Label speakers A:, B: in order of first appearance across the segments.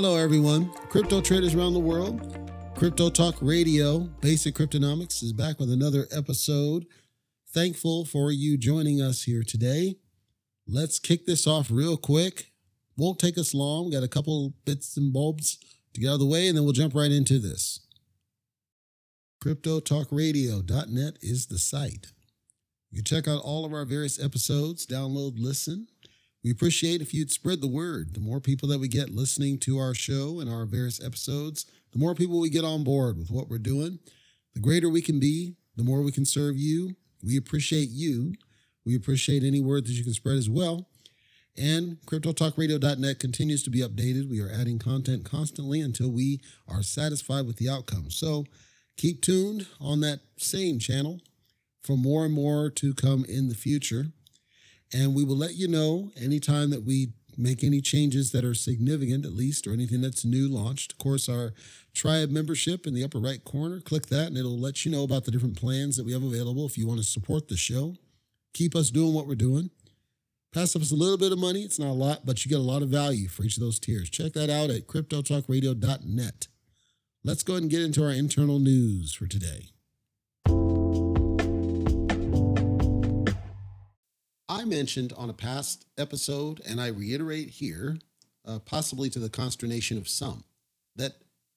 A: Hello, everyone. Crypto traders around the world. Crypto Talk Radio, Basic Cryptonomics, is back with another episode. Thankful for you joining us here today. Let's kick this off real quick. Won't take us long. Got a couple bits and bulbs to get out of the way, and then we'll jump right into this. CryptoTalkRadio.net is the site. You can check out all of our various episodes, download, listen. We appreciate if you'd spread the word. The more people that we get listening to our show and our various episodes, the more people we get on board with what we're doing, the greater we can be, the more we can serve you. We appreciate you. We appreciate any word that you can spread as well. And CryptoTalkRadio.net continues to be updated. We are adding content constantly until we are satisfied with the outcome. So keep tuned on that same channel for more and more to come in the future. And we will let you know anytime that we make any changes that are significant, at least, or anything that's new launched. Of course, our tribe membership in the upper right corner, click that and it'll let you know about the different plans that we have available if you want to support the show. Keep us doing what we're doing. Pass us a little bit of money. It's not a lot, but you get a lot of value for each of those tiers. Check that out at cryptotalkradio.net. Let's go ahead and get into our internal news for today. I mentioned on a past episode, and I reiterate here, uh, possibly to the consternation of some, that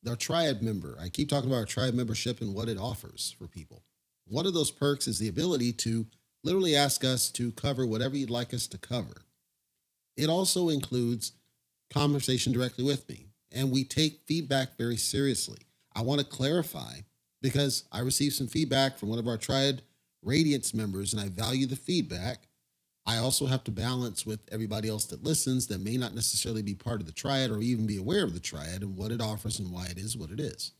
A: our triad member, I keep talking about our triad membership and what it offers for people. One of those perks is the ability to literally ask us to cover whatever you'd like us to cover. It also includes conversation directly with me, and we take feedback very seriously. I want to clarify because I received some feedback from one of our Triad Radiance members, and I value the feedback. I also have to balance with everybody else that listens that may not necessarily be part of the triad or even be aware of the triad and what it offers and why it is what it is.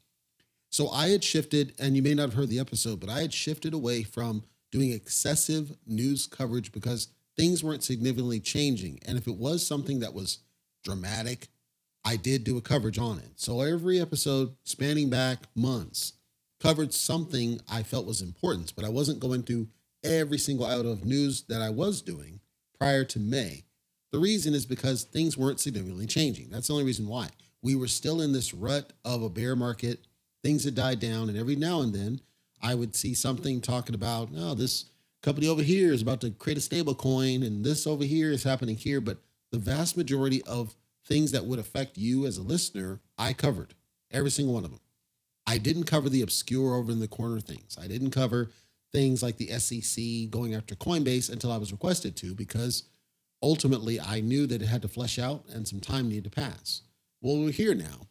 A: So I had shifted, and you may not have heard the episode, but I had shifted away from doing excessive news coverage because things weren't significantly changing. And if it was something that was dramatic, I did do a coverage on it. So every episode spanning back months covered something I felt was important, but I wasn't going through every single item of news that I was doing prior to May. The reason is because things weren't significantly changing. That's the only reason why. We were still in this rut of a bear market. Things had died down, and every now and then I would see something talking about, oh, this company over here is about to create a stable coin, and this over here is happening here. But the vast majority of things that would affect you as a listener, I covered every single one of them. I didn't cover the obscure over in the corner things. I didn't cover things like the SEC going after Coinbase until I was requested to because ultimately I knew that it had to flesh out and some time needed to pass. Well, we're here now.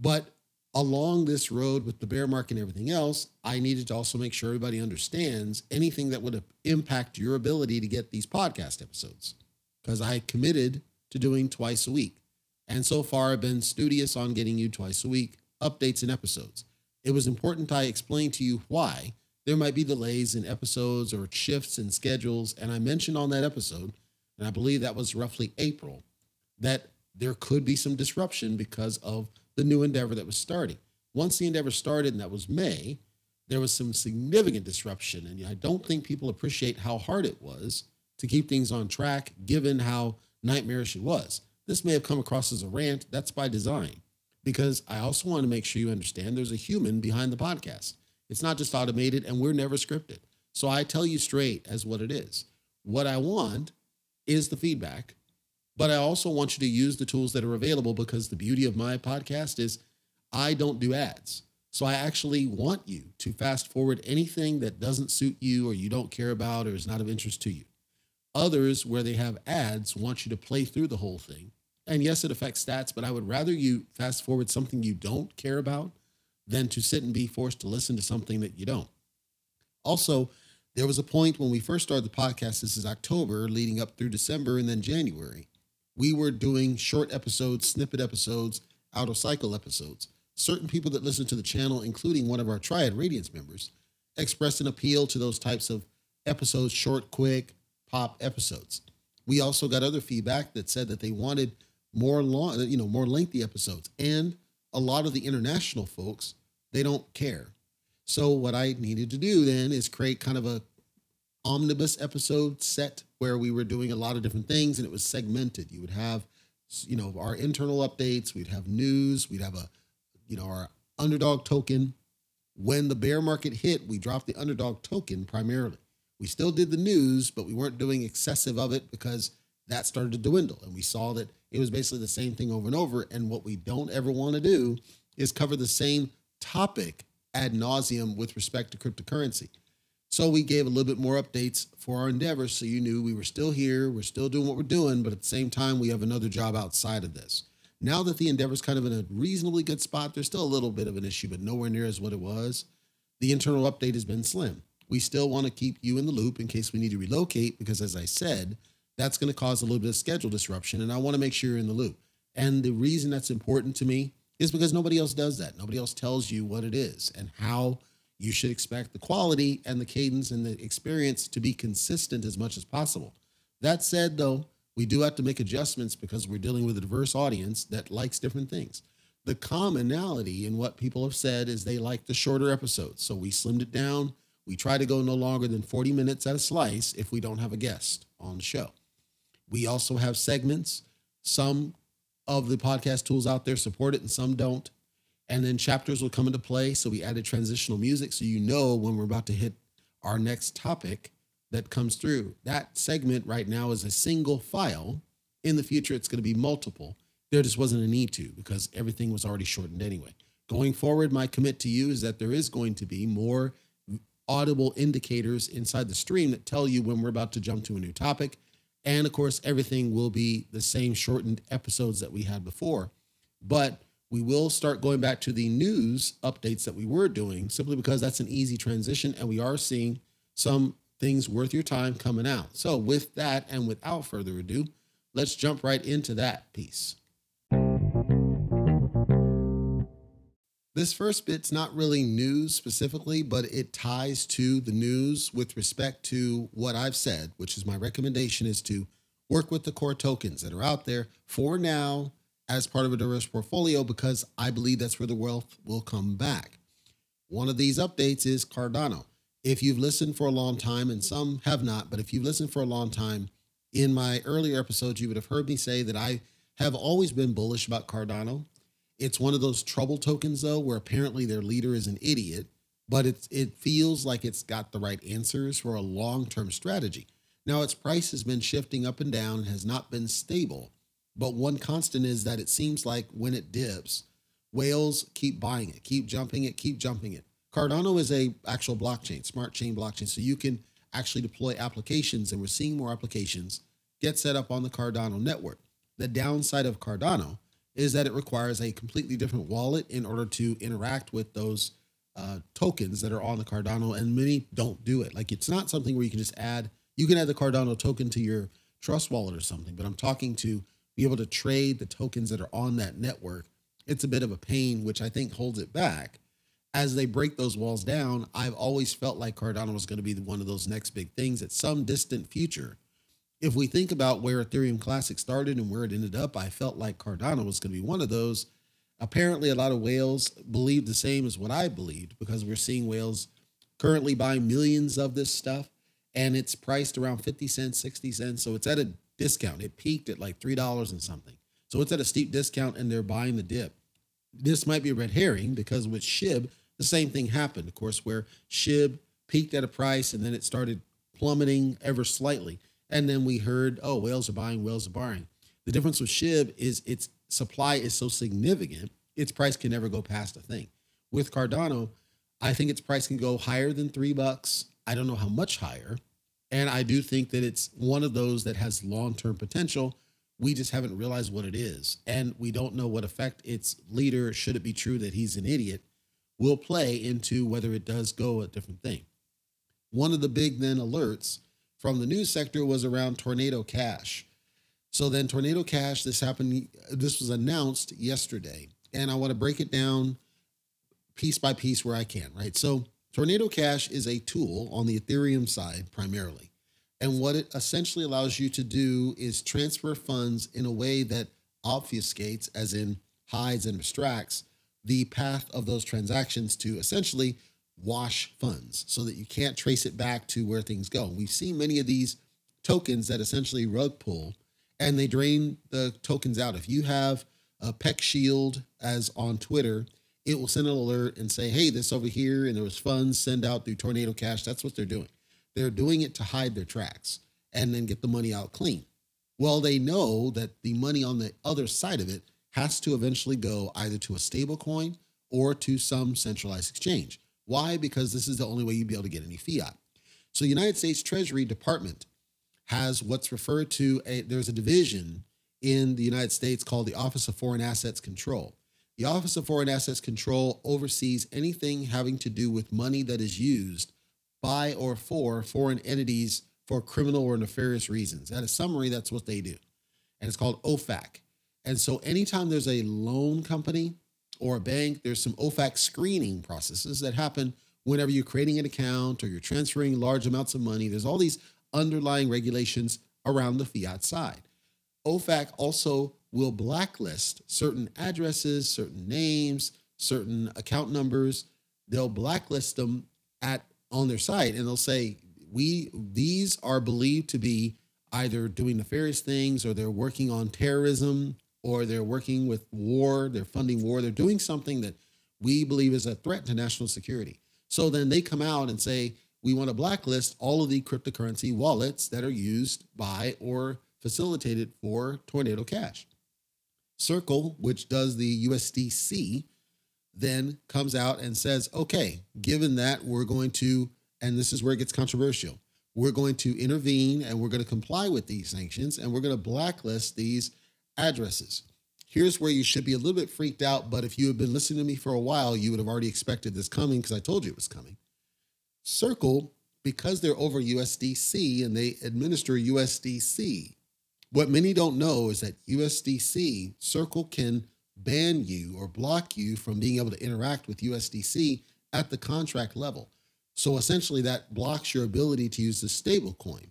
A: But along this road with the bear market and everything else, I needed to also make sure everybody understands anything that would impact your ability to get these podcast episodes because I committed to doing twice a week. And so far, I've been studious on getting you twice a week updates and episodes. It was important I explain to you why there might be delays in episodes or shifts in schedules. And I mentioned on that episode, and I believe that was roughly April, that there could be some disruption because of the new endeavor that was starting. Once the endeavor started, and that was May, there was some significant disruption. And I don't think people appreciate how hard it was to keep things on track, given how nightmarish it was. This may have come across as a rant. That's by design, because I also want to make sure you understand there's a human behind the podcast. It's not just automated, and we're never scripted. So I tell you straight as what it is. What I want is the feedback, but I also want you to use the tools that are available because the beauty of my podcast is I don't do ads. So I actually want you to fast forward anything that doesn't suit you or you don't care about or is not of interest to you. Others, where they have ads, want you to play through the whole thing. And yes, it affects stats, but I would rather you fast forward something you don't care about than to sit and be forced to listen to something that you don't. Also, there was a point when we first started the podcast, this is October, leading up through December and then January. We were doing short episodes, snippet episodes, out of cycle episodes. Certain people that listen to the channel, including one of our Triad Radiance members, expressed an appeal to those types of episodes, short, quick, pop episodes. We also got other feedback that said that they wanted more long, you know, more lengthy episodes. And a lot of the international folks, they don't care. So what I needed to do then is create kind of a omnibus episode set where we were doing a lot of different things and it was segmented. You would have you know, our internal updates, we'd have news, we'd have a, you know, our underdog token. When the bear market hit, we dropped the underdog token primarily. We still did the news, but we weren't doing excessive of it because that started to dwindle. And we saw that it was basically the same thing over and over. And what we don't ever want to do is cover the same topic ad nauseum with respect to cryptocurrency. So we gave a little bit more updates for our endeavors so you knew we were still here, we're still doing what we're doing, but at the same time, we have another job outside of this. Now that the endeavor's kind of in a reasonably good spot, there's still a little bit of an issue, but nowhere near as what it was. The internal update has been slim. We still want to keep you in the loop in case we need to relocate, because as I said, that's going to cause a little bit of schedule disruption, and I want to make sure you're in the loop. And the reason that's important to me is because nobody else does that. Nobody else tells you what it is and how you should expect the quality and the cadence and the experience to be consistent as much as possible. That said, though, we do have to make adjustments because we're dealing with a diverse audience that likes different things. The commonality in what people have said is they like the shorter episodes. So we slimmed it down. We try to go no longer than 40 minutes at a slice if we don't have a guest on the show. We also have segments. Some of the podcast tools out there support it and some don't. And then chapters will come into play. So we added transitional music so you know when we're about to hit our next topic that comes through. That segment right now is a single file. In the future, it's going to be multiple. There just wasn't a need to because everything was already shortened anyway. Going forward, my commit to you is that there is going to be more audible indicators inside the stream that tell you when we're about to jump to a new topic. And of course, everything will be the same shortened episodes that we had before. But we will start going back to the news updates that we were doing simply because that's an easy transition and we are seeing some things worth your time coming out. So, with that and without further ado, let's jump right into that piece. This first bit's not really news specifically, but it ties to the news with respect to what I've said, which is my recommendation is to work with the core tokens that are out there for now as part of a diverse portfolio because I believe that's where the wealth will come back. One of these updates is Cardano. If you've listened for a long time, and some have not, but if you've listened for a long time, in my earlier episodes, you would have heard me say that I have always been bullish about Cardano. It's one of those trouble tokens, though, where apparently their leader is an idiot, but it's, it feels like it's got the right answers for a long term strategy. Now, its price has been shifting up and down and has not been stable. But one constant is that it seems like when it dips, whales keep buying it, keep jumping it, keep jumping it. Cardano is a actual blockchain, smart chain blockchain. So you can actually deploy applications, and we're seeing more applications get set up on the Cardano network. The downside of Cardano is that it requires a completely different wallet in order to interact with those uh, tokens that are on the Cardano, and many don't do it. Like it's not something where you can just add, you can add the Cardano token to your Trust wallet or something, but I'm talking to be able to trade the tokens that are on that network, it's a bit of a pain, which I think holds it back. As they break those walls down, I've always felt like Cardano was going to be one of those next big things at some distant future. If we think about where Ethereum Classic started and where it ended up, I felt like Cardano was going to be one of those. Apparently, a lot of whales believe the same as what I believed because we're seeing whales currently buying millions of this stuff and it's priced around 50 cents, 60 cents. So it's at a discount. It peaked at like $3 and something. So it's at a steep discount and they're buying the dip. This might be a red herring because with SHIB, the same thing happened, of course, where SHIB peaked at a price and then it started plummeting ever slightly. And then we heard, oh, whales are buying, whales are buying. The difference with SHIB is its supply is so significant, its price can never go past a thing. With Cardano, I think its price can go higher than three bucks. I don't know how much higher, and I do think that it's one of those that has long term potential. We just haven't realized what it is. And we don't know what effect its leader, should it be true that he's an idiot, will play into whether it does go a different thing. One of the big then alerts from the news sector was around Tornado Cash. So then Tornado Cash, this happened, this was announced yesterday. And I want to break it down piece by piece where I can, right? So Tornado Cash is a tool on the Ethereum side primarily. And what it essentially allows you to do is transfer funds in a way that obfuscates, as in hides and abstracts, the path of those transactions to essentially wash funds so that you can't trace it back to where things go. We've seen many of these tokens that essentially rug pull and they drain the tokens out. If you have a PeckShield as on Twitter, it will send an alert and say, hey, this over here, and there was funds send out through Tornado Cash. That's what they're doing. They're doing it to hide their tracks and then get the money out clean. Well, they know that the money on the other side of it has to eventually go either to a stable coin or to some centralized exchange. Why? Because this is the only way you'd be able to get any fiat. So the United States Treasury Department has what's referred to a there's a division in the United States called the Office of Foreign Assets Control. The Office of Foreign Assets Control oversees anything having to do with money that is used by or for foreign entities for criminal or nefarious reasons. At a summary, that's what they do. And it's called OFAC. And so anytime there's a loan company or a bank, there's some OFAC screening processes that happen whenever you're creating an account or you're transferring large amounts of money. There's all these underlying regulations around the fiat side. OFAC also will blacklist certain addresses, certain names, certain account numbers. They'll blacklist them at on their site and they'll say we these are believed to be either doing nefarious things or they're working on terrorism or they're working with war, they're funding war, they're doing something that we believe is a threat to national security. So then they come out and say, we want to blacklist all of the cryptocurrency wallets that are used by or facilitated for Tornado Cash. Circle, which does the USDC, then comes out and says, okay, given that we're going to, and this is where it gets controversial, we're going to intervene and we're going to comply with these sanctions and we're going to blacklist these addresses. Here's where you should be a little bit freaked out, but if you have been listening to me for a while, you would have already expected this coming because I told you it was coming. Circle, because they're over USDC and they administer USDC, what many don't know is that USDC, Circle can ban you or block you from being able to interact with USDC at the contract level. So essentially, that blocks your ability to use the stable coin.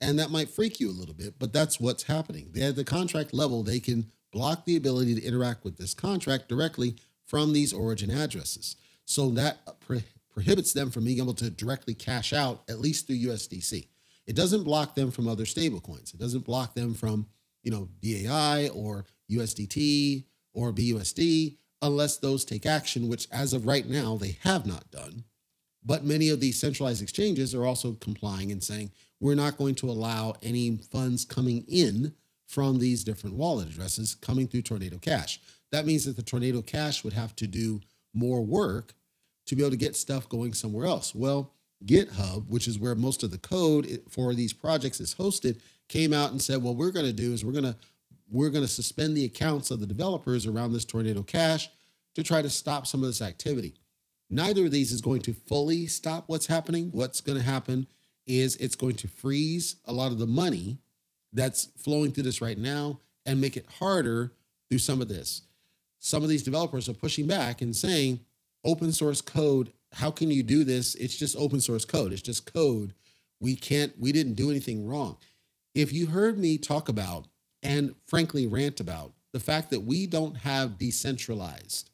A: And that might freak you a little bit, but that's what's happening. They, at the contract level, they can block the ability to interact with this contract directly from these origin addresses. So that pro- prohibits them from being able to directly cash out, at least through USDC. It doesn't block them from other stablecoins. It doesn't block them from, you know, DAI or USDT or BUSD unless those take action, which as of right now, they have not done. But many of these centralized exchanges are also complying and saying, we're not going to allow any funds coming in from these different wallet addresses coming through Tornado Cash. That means that the Tornado Cash would have to do more work to be able to get stuff going somewhere else. Well, GitHub, which is where most of the code for these projects is hosted, came out and said, "What we're going to do is we're going to we're going to suspend the accounts of the developers around this Tornado Cash to try to stop some of this activity." Neither of these is going to fully stop what's happening. What's going to happen is it's going to freeze a lot of the money that's flowing through this right now and make it harder through some of this. Some of these developers are pushing back and saying, open source code, how can you do this? It's just open source code. It's just code. We can't, we didn't do anything wrong. If you heard me talk about and frankly rant about the fact that we don't have decentralized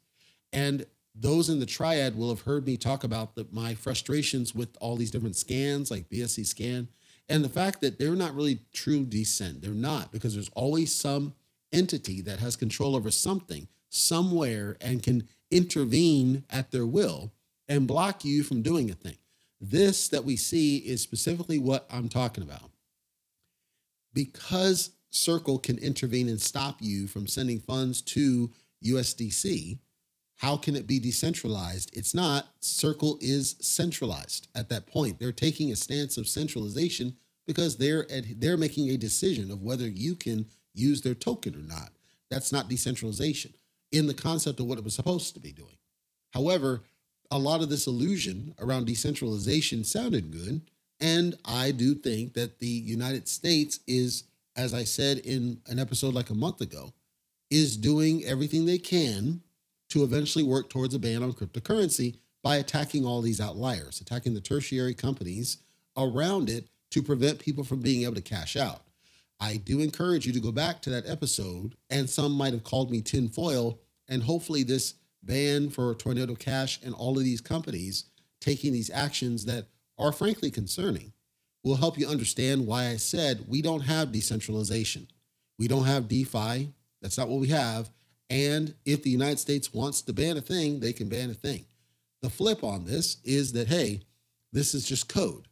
A: and those in the triad will have heard me talk about the, my frustrations with all these different scans like BscScan and the fact that they're not really true decent. They're not because there's always some entity that has control over something somewhere and can intervene at their will and block you from doing a thing. This that we see is specifically what I'm talking about. Because Circle can intervene and stop you from sending funds to USDC, how can it be decentralized? It's not. Circle is centralized at that point. They're taking a stance of centralization because they're they're making a decision of whether you can use their token or not. That's not decentralization in the concept of what it was supposed to be doing. However, a lot of this illusion around decentralization sounded good. And I do think that the United States is, as I said in an episode like a month ago, is doing everything they can to eventually work towards a ban on cryptocurrency by attacking all these outliers, attacking the tertiary companies around it to prevent people from being able to cash out. I do encourage you to go back to that episode, and some might have called me tinfoil, and hopefully this ban for Tornado Cash and all of these companies taking these actions that are frankly concerning will help you understand why I said we don't have decentralization. We don't have DeFi. That's not what we have. And if the United States wants to ban a thing, they can ban a thing. The flip on this is that, hey, this is just code.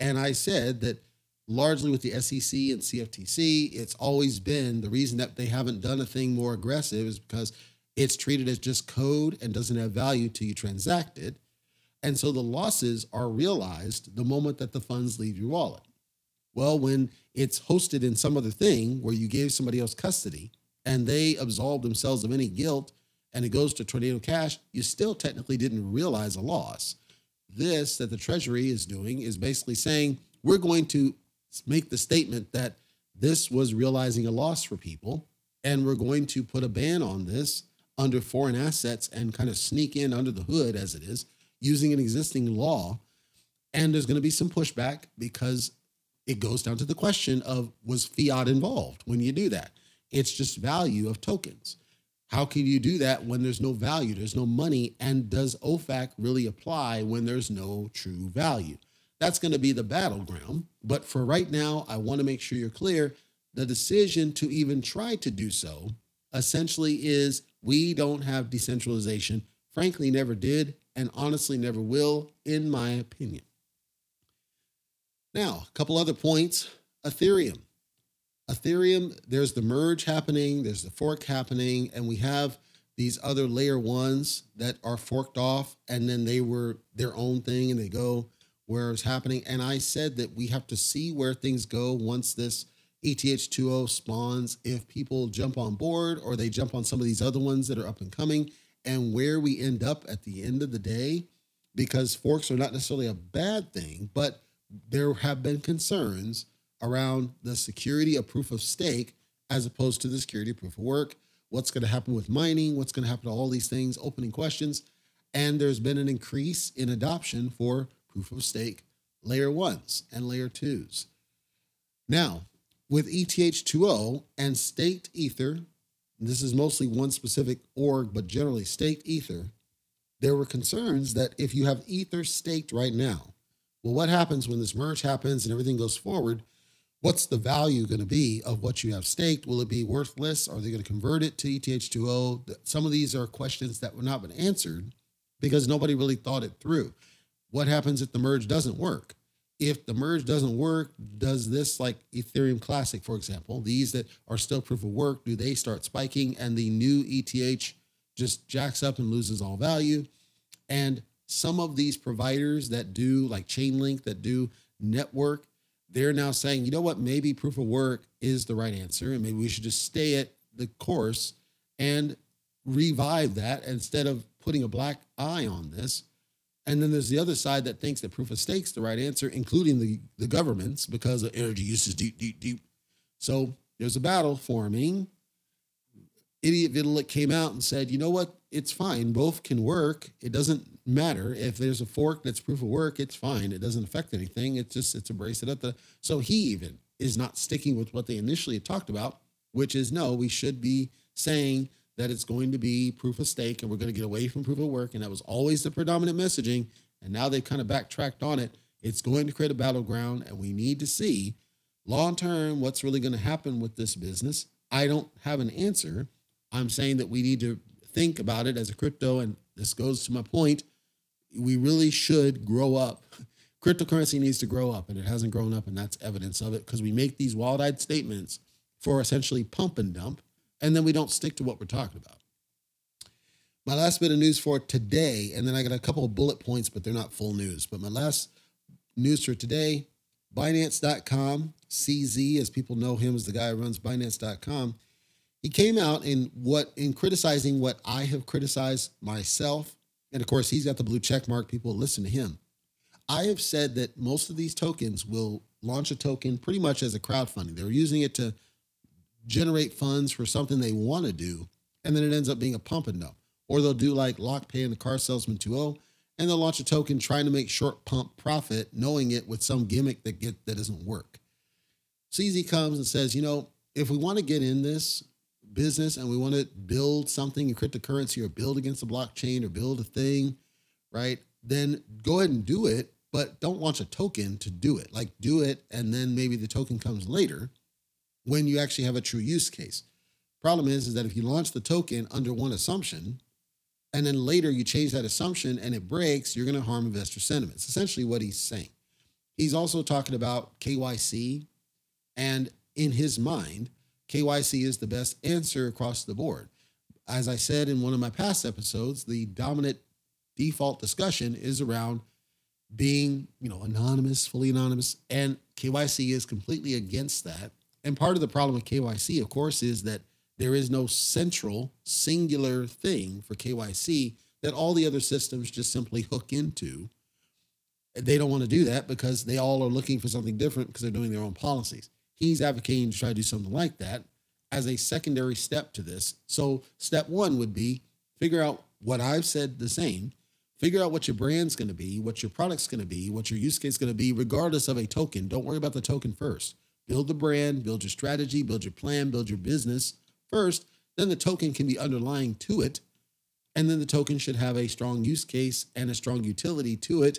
A: And I said that largely with the SEC and CFTC, it's always been the reason that they haven't done a thing more aggressive is because it's treated as just code and doesn't have value till you transact it. And so the losses are realized the moment that the funds leave your wallet. Well, when it's hosted in some other thing where you gave somebody else custody and they absolve themselves of any guilt and it goes to Tornado Cash, you still technically didn't realize a loss. This that the Treasury is doing is basically saying we're going to make the statement that this was realizing a loss for people, and we're going to put a ban on this under foreign assets and kind of sneak in under the hood as it is using an existing law. And there's going to be some pushback because it goes down to the question of was fiat involved when you do that? It's just value of tokens. How can you do that when there's no value, there's no money? And does OFAC really apply when there's no true value? That's going to be the battleground. But for right now, I want to make sure you're clear. The decision to even try to do so essentially is we don't have decentralization, frankly, never did, and honestly, never will, in my opinion. Now, a couple other points Ethereum. Ethereum, there's the merge happening, there's the fork happening, and we have these other layer ones that are forked off and then they were their own thing and they go where it's happening. And I said that we have to see where things go once this ETH2O spawns, if people jump on board or they jump on some of these other ones that are up and coming, and where we end up at the end of the day, because forks are not necessarily a bad thing, but there have been concerns around the security of proof of stake as opposed to the security of proof of work. What's going to happen with mining? What's going to happen to all these things? Opening questions. And there's been an increase in adoption for proof of stake layer ones and layer twos. Now, with ETH2O and staked Ether, this is mostly one specific org, but generally staked Ether, there were concerns that if you have Ether staked right now, well, what happens when this merge happens and everything goes forward? What's the value going to be of what you have staked? Will it be worthless? Are they going to convert it to ETH2O? Some of these are questions that were not been answered because nobody really thought it through. What happens if the merge doesn't work? if the merge doesn't work, does this like Ethereum Classic, for example, these that are still proof of work, do they start spiking and the new ETH just jacks up and loses all value? And some of these providers that do like Chainlink, that do network, they're now saying, you know what, maybe proof of work is the right answer. And maybe we should just stay at the course and revive that instead of putting a black eye on this and then there's the other side that thinks that proof of stake's the right answer, including the, the governments, because of energy use is deep, deep, deep. So there's a battle forming. Idiot Vitalik came out and said, you know what? It's fine. Both can work. It doesn't matter. If there's a fork that's proof of work, it's fine. It doesn't affect anything. It's just, it's at the. So he even is not sticking with what they initially talked about, which is no, we should be saying that it's going to be proof of stake and we're going to get away from proof of work. And that was always the predominant messaging. And now they've kind of backtracked on it. It's going to create a battleground, and we need to see long term what's really going to happen with this business. I don't have an answer. I'm saying that we need to think about it as a crypto. And this goes to my point. We really should grow up. Cryptocurrency needs to grow up, and it hasn't grown up, and that's evidence of it because we make these wild eyed statements for essentially pump and dump and then we don't stick to what we're talking about. My last bit of news for today, and then I got a couple of bullet points, but they're not full news. But my last news for today Binance.com, CZ, as people know him as the guy who runs Binance.com, he came out in what in criticizing what I have criticized myself. And of course, he's got the blue check mark. People listen to him. I have said that most of these tokens will launch a token pretty much as a crowdfunding. They're using it to generate funds for something they want to do, and then it ends up being a pump and dump. Or they'll do like LockPay and the Car Salesman 2.0, and they'll launch a token trying to make short pump profit, knowing it with some gimmick that get that doesn't work. CZ comes and says, you know, if we want to get in this business and we want to build something in cryptocurrency or build against the blockchain or build a thing, right? Then go ahead and do it, but don't launch a token to do it. Like do it, and then maybe the token comes later when you actually have a true use case. Problem is, is that if you launch the token under one assumption, and then later you change that assumption and it breaks, you're going to harm investor sentiments. Essentially, what he's saying. He's also talking about KYC, and in his mind, KYC is the best answer across the board. As I said in one of my past episodes, the dominant default discussion is around being, you know, anonymous, fully anonymous, and KYC is completely against that. And part of the problem with KYC, of course, is that there is no central, singular thing for KYC that all the other systems just simply hook into. They don't want to do that because they all are looking for something different because they're doing their own policies. He's advocating to try to do something like that as a secondary step to this. So, step one would be figure out what I've said the same Figure out what your brand's going to be, what your product's going to be, what your use case is going to be, regardless of a token. Don't worry about the token first. Build the brand, build your strategy, build your plan, build your business first. Then the token can be underlying to it. And then the token should have a strong use case and a strong utility to it.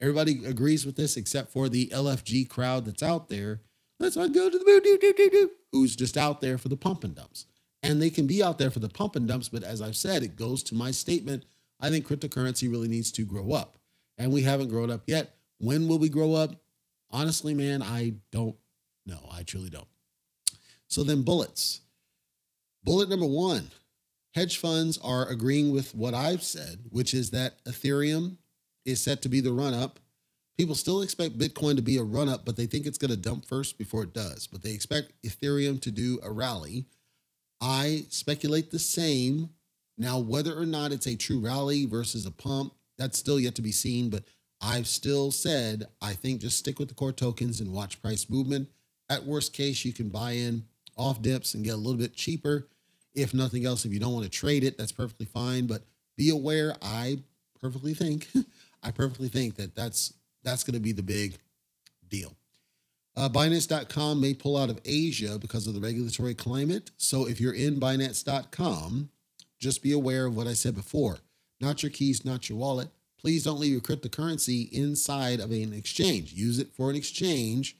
A: Everybody agrees with this except for the LFG crowd that's out there. Let's not go to the moon, do, do, do, do, who's just out there for the pump and dumps. And they can be out there for the pump and dumps, but as I've said, it goes to my statement I think cryptocurrency really needs to grow up. And we haven't grown up yet. When will we grow up? Honestly, man, I don't know. I truly don't. So then, bullets. Bullet number one hedge funds are agreeing with what I've said, which is that Ethereum is set to be the run up. People still expect Bitcoin to be a run up, but they think it's going to dump first before it does. But they expect Ethereum to do a rally. I speculate the same now, whether or not it's a true rally versus a pump, that's still yet to be seen. But I've still said, I think just stick with the core tokens and watch price movement. At worst case, you can buy in off dips and get a little bit cheaper. If nothing else, if you don't want to trade it, that's perfectly fine. But be aware, I perfectly think, I perfectly think that that's that's going to be the big deal. Uh, Binance.com may pull out of Asia because of the regulatory climate. So if you're in Binance.com, just be aware of what I said before. Not your keys, not your wallet. Please don't leave your cryptocurrency inside of an exchange. Use it for an exchange.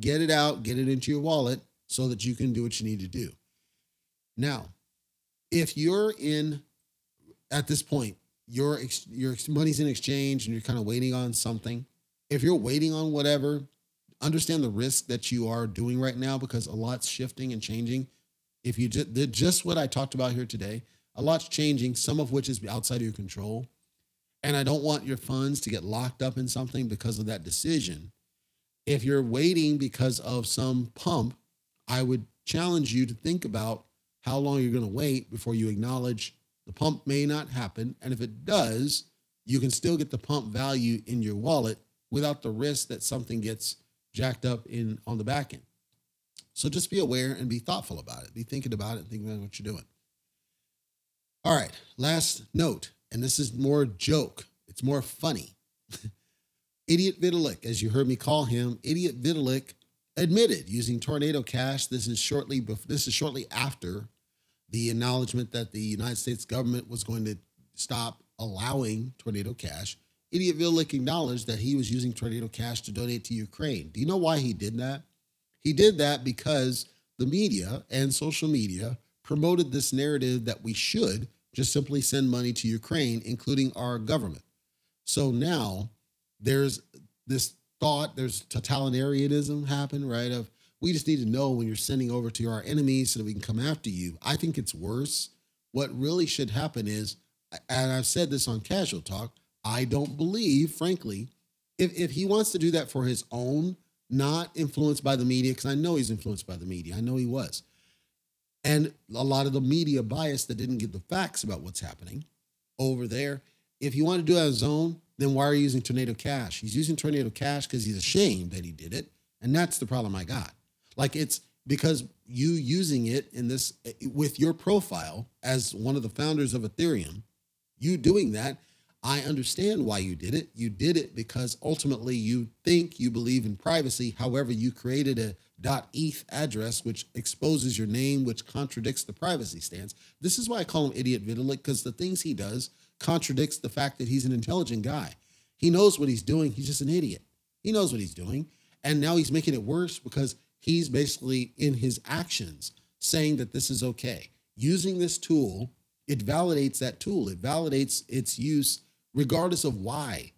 A: Get it out, get it into your wallet so that you can do what you need to do. Now, if you're in at this point, your your money's in exchange and you're kind of waiting on something. If you're waiting on whatever, understand the risk that you are doing right now because a lot's shifting and changing. If you just did just what I talked about here today, a lot's changing, some of which is outside of your control. And I don't want your funds to get locked up in something because of that decision. If you're waiting because of some pump, I would challenge you to think about how long you're going to wait before you acknowledge the pump may not happen. And if it does, you can still get the pump value in your wallet without the risk that something gets jacked up in on the back end. So just be aware and be thoughtful about it. Be thinking about it and thinking about what you're doing. All right, last note, and this is more joke. It's more funny. Idiot Vitalik, as you heard me call him, Idiot Vitalik admitted using Tornado Cash. This is shortly this is shortly after the acknowledgement that the United States government was going to stop allowing Tornado Cash. Idiot Vitalik acknowledged that he was using Tornado Cash to donate to Ukraine. Do you know why he did that? He did that because the media and social media promoted this narrative that we should just simply send money to Ukraine, including our government. So now there's this thought, there's totalitarianism happen, right? Of we just need to know when you're sending over to our enemies so that we can come after you. I think it's worse. What really should happen is, and I've said this on casual talk, I don't believe, frankly, if, if he wants to do that for his own, not influenced by the media, because I know he's influenced by the media. I know he was and a lot of the media bias that didn't get the facts about what's happening over there. If you want to do it on his own, then why are you using Tornado Cash? He's using Tornado Cash because he's ashamed that he did it. And that's the problem I got. Like it's because you using it in this eh, with your profile as one of the founders of Ethereum, you doing that, I understand why you did it. You did it because ultimately you think you believe in privacy. However, you created a .eth address, which exposes your name, which contradicts the privacy stance. This is why I call him Idiot Vitalik, because the things he does contradicts the fact that he's an intelligent guy. He knows what he's doing. He's just an idiot. He knows what he's doing. And now he's making it worse because he's basically in his actions saying that this is okay. Using this tool, it validates that tool, it validates its use regardless of why.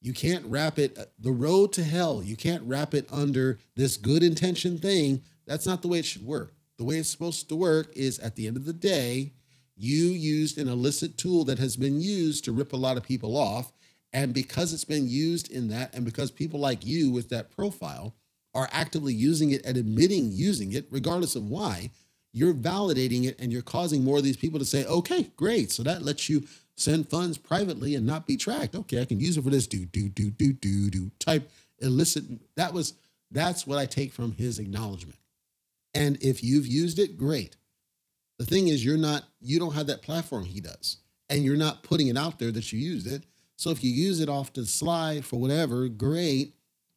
A: You can't wrap it, the road to hell, you can't wrap it under this good intention thing. That's not the way it should work. The way it's supposed to work is at the end of the day, you used an illicit tool that has been used to rip a lot of people off. And because it's been used in that, and because people like you with that profile are actively using it and admitting using it, regardless of why, you're validating it and you're causing more of these people to say, okay, great. So that lets you send funds privately and not be tracked. Okay, I can use it for this do, do, do, do, do, do type illicit. That was, that's what I take from his acknowledgement. And if you've used it, great. The thing is, you're not, you don't have that platform he does, and you're not putting it out there that you used it. So if you use it off to the slide for whatever, great.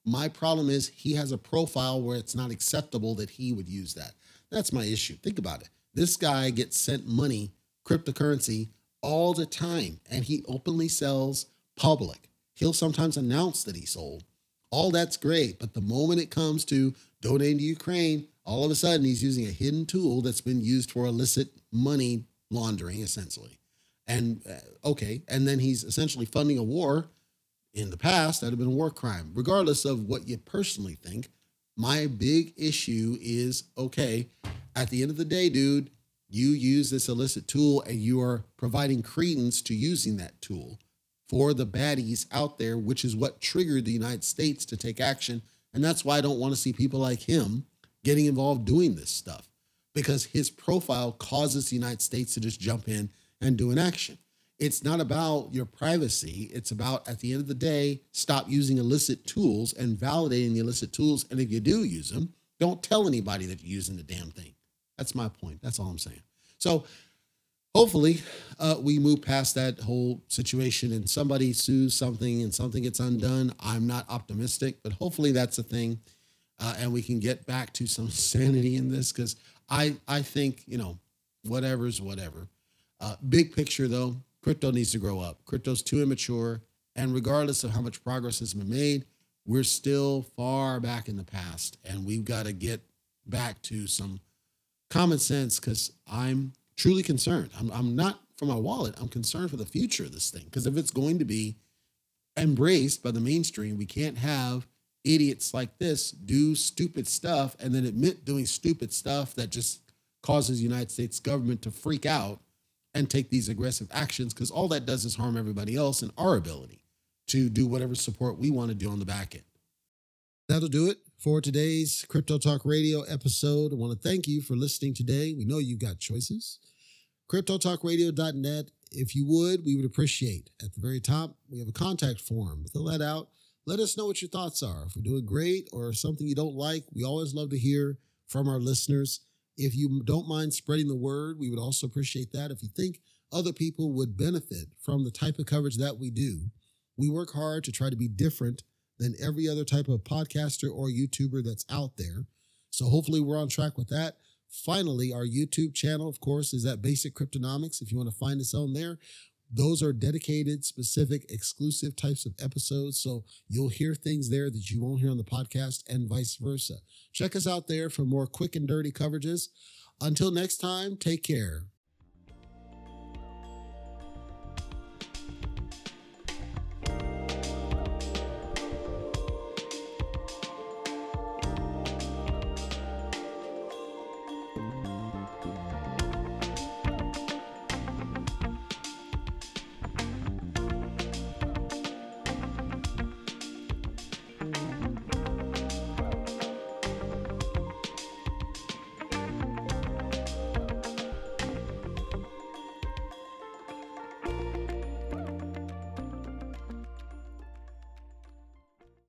A: My problem is he has a profile where it's not acceptable that he would use that. That's my issue. Think about it. This guy gets sent money, cryptocurrency, all the time, and he openly sells public. He'll sometimes announce that he sold. All that's great. But the moment it comes to donating to Ukraine, all of a sudden he's using a hidden tool that's been used for illicit money laundering, essentially. And uh, okay, and then he's essentially funding a war. In the past, that had been a war crime, regardless of what you personally think. My big issue is okay, at the end of the day, dude, you use this illicit tool and you are providing credence to using that tool for the baddies out there, which is what triggered the United States to take action. And that's why I don't want to see people like him getting involved doing this stuff because his profile causes the United States to just jump in and do an action. It's not about your privacy. It's about, at the end of the day, stop using illicit tools and validating the illicit tools. And if you do use them, don't tell anybody that you're using the damn thing. That's my point. That's all I'm saying. So hopefully uh, we move past that whole situation and somebody sues something and something gets undone. I'm not optimistic, but hopefully that's a thing. Uh, and we can get back to some sanity in this because I, I think, you know, whatever's whatever. Uh, big picture though, crypto needs to grow up. Crypto's too immature. And regardless of how much progress has been made, we're still far back in the past. And we've got to get back to some common sense because I'm truly concerned. I'm, I'm not for my wallet. I'm concerned for the future of this thing because if it's going to be embraced by the mainstream, we can't have idiots like this do stupid stuff and then admit doing stupid stuff that just causes the United States government to freak out and take these aggressive actions because all that does is harm everybody else and our ability to do whatever support we want to do on the back end. That'll do it for today's Crypto Talk Radio episode. I want to thank you for listening today. We know you've got choices. CryptoTalkRadio.net. If you would, we would appreciate. At the very top, we have a contact form. Fill that out. Let us know what your thoughts are. If we're doing great or something you don't like, we always love to hear from our listeners. If you don't mind spreading the word, we would also appreciate that. If you think other people would benefit from the type of coverage that we do, we work hard to try to be different than every other type of podcaster or YouTuber that's out there. So hopefully we're on track with that. Finally, our YouTube channel, of course, is at Basic Cryptonomics. If you want to find us on there, those are dedicated, specific, exclusive types of episodes. So you'll hear things there that you won't hear on the podcast and vice versa. Check us out there for more quick and dirty coverages. Until next time, take care.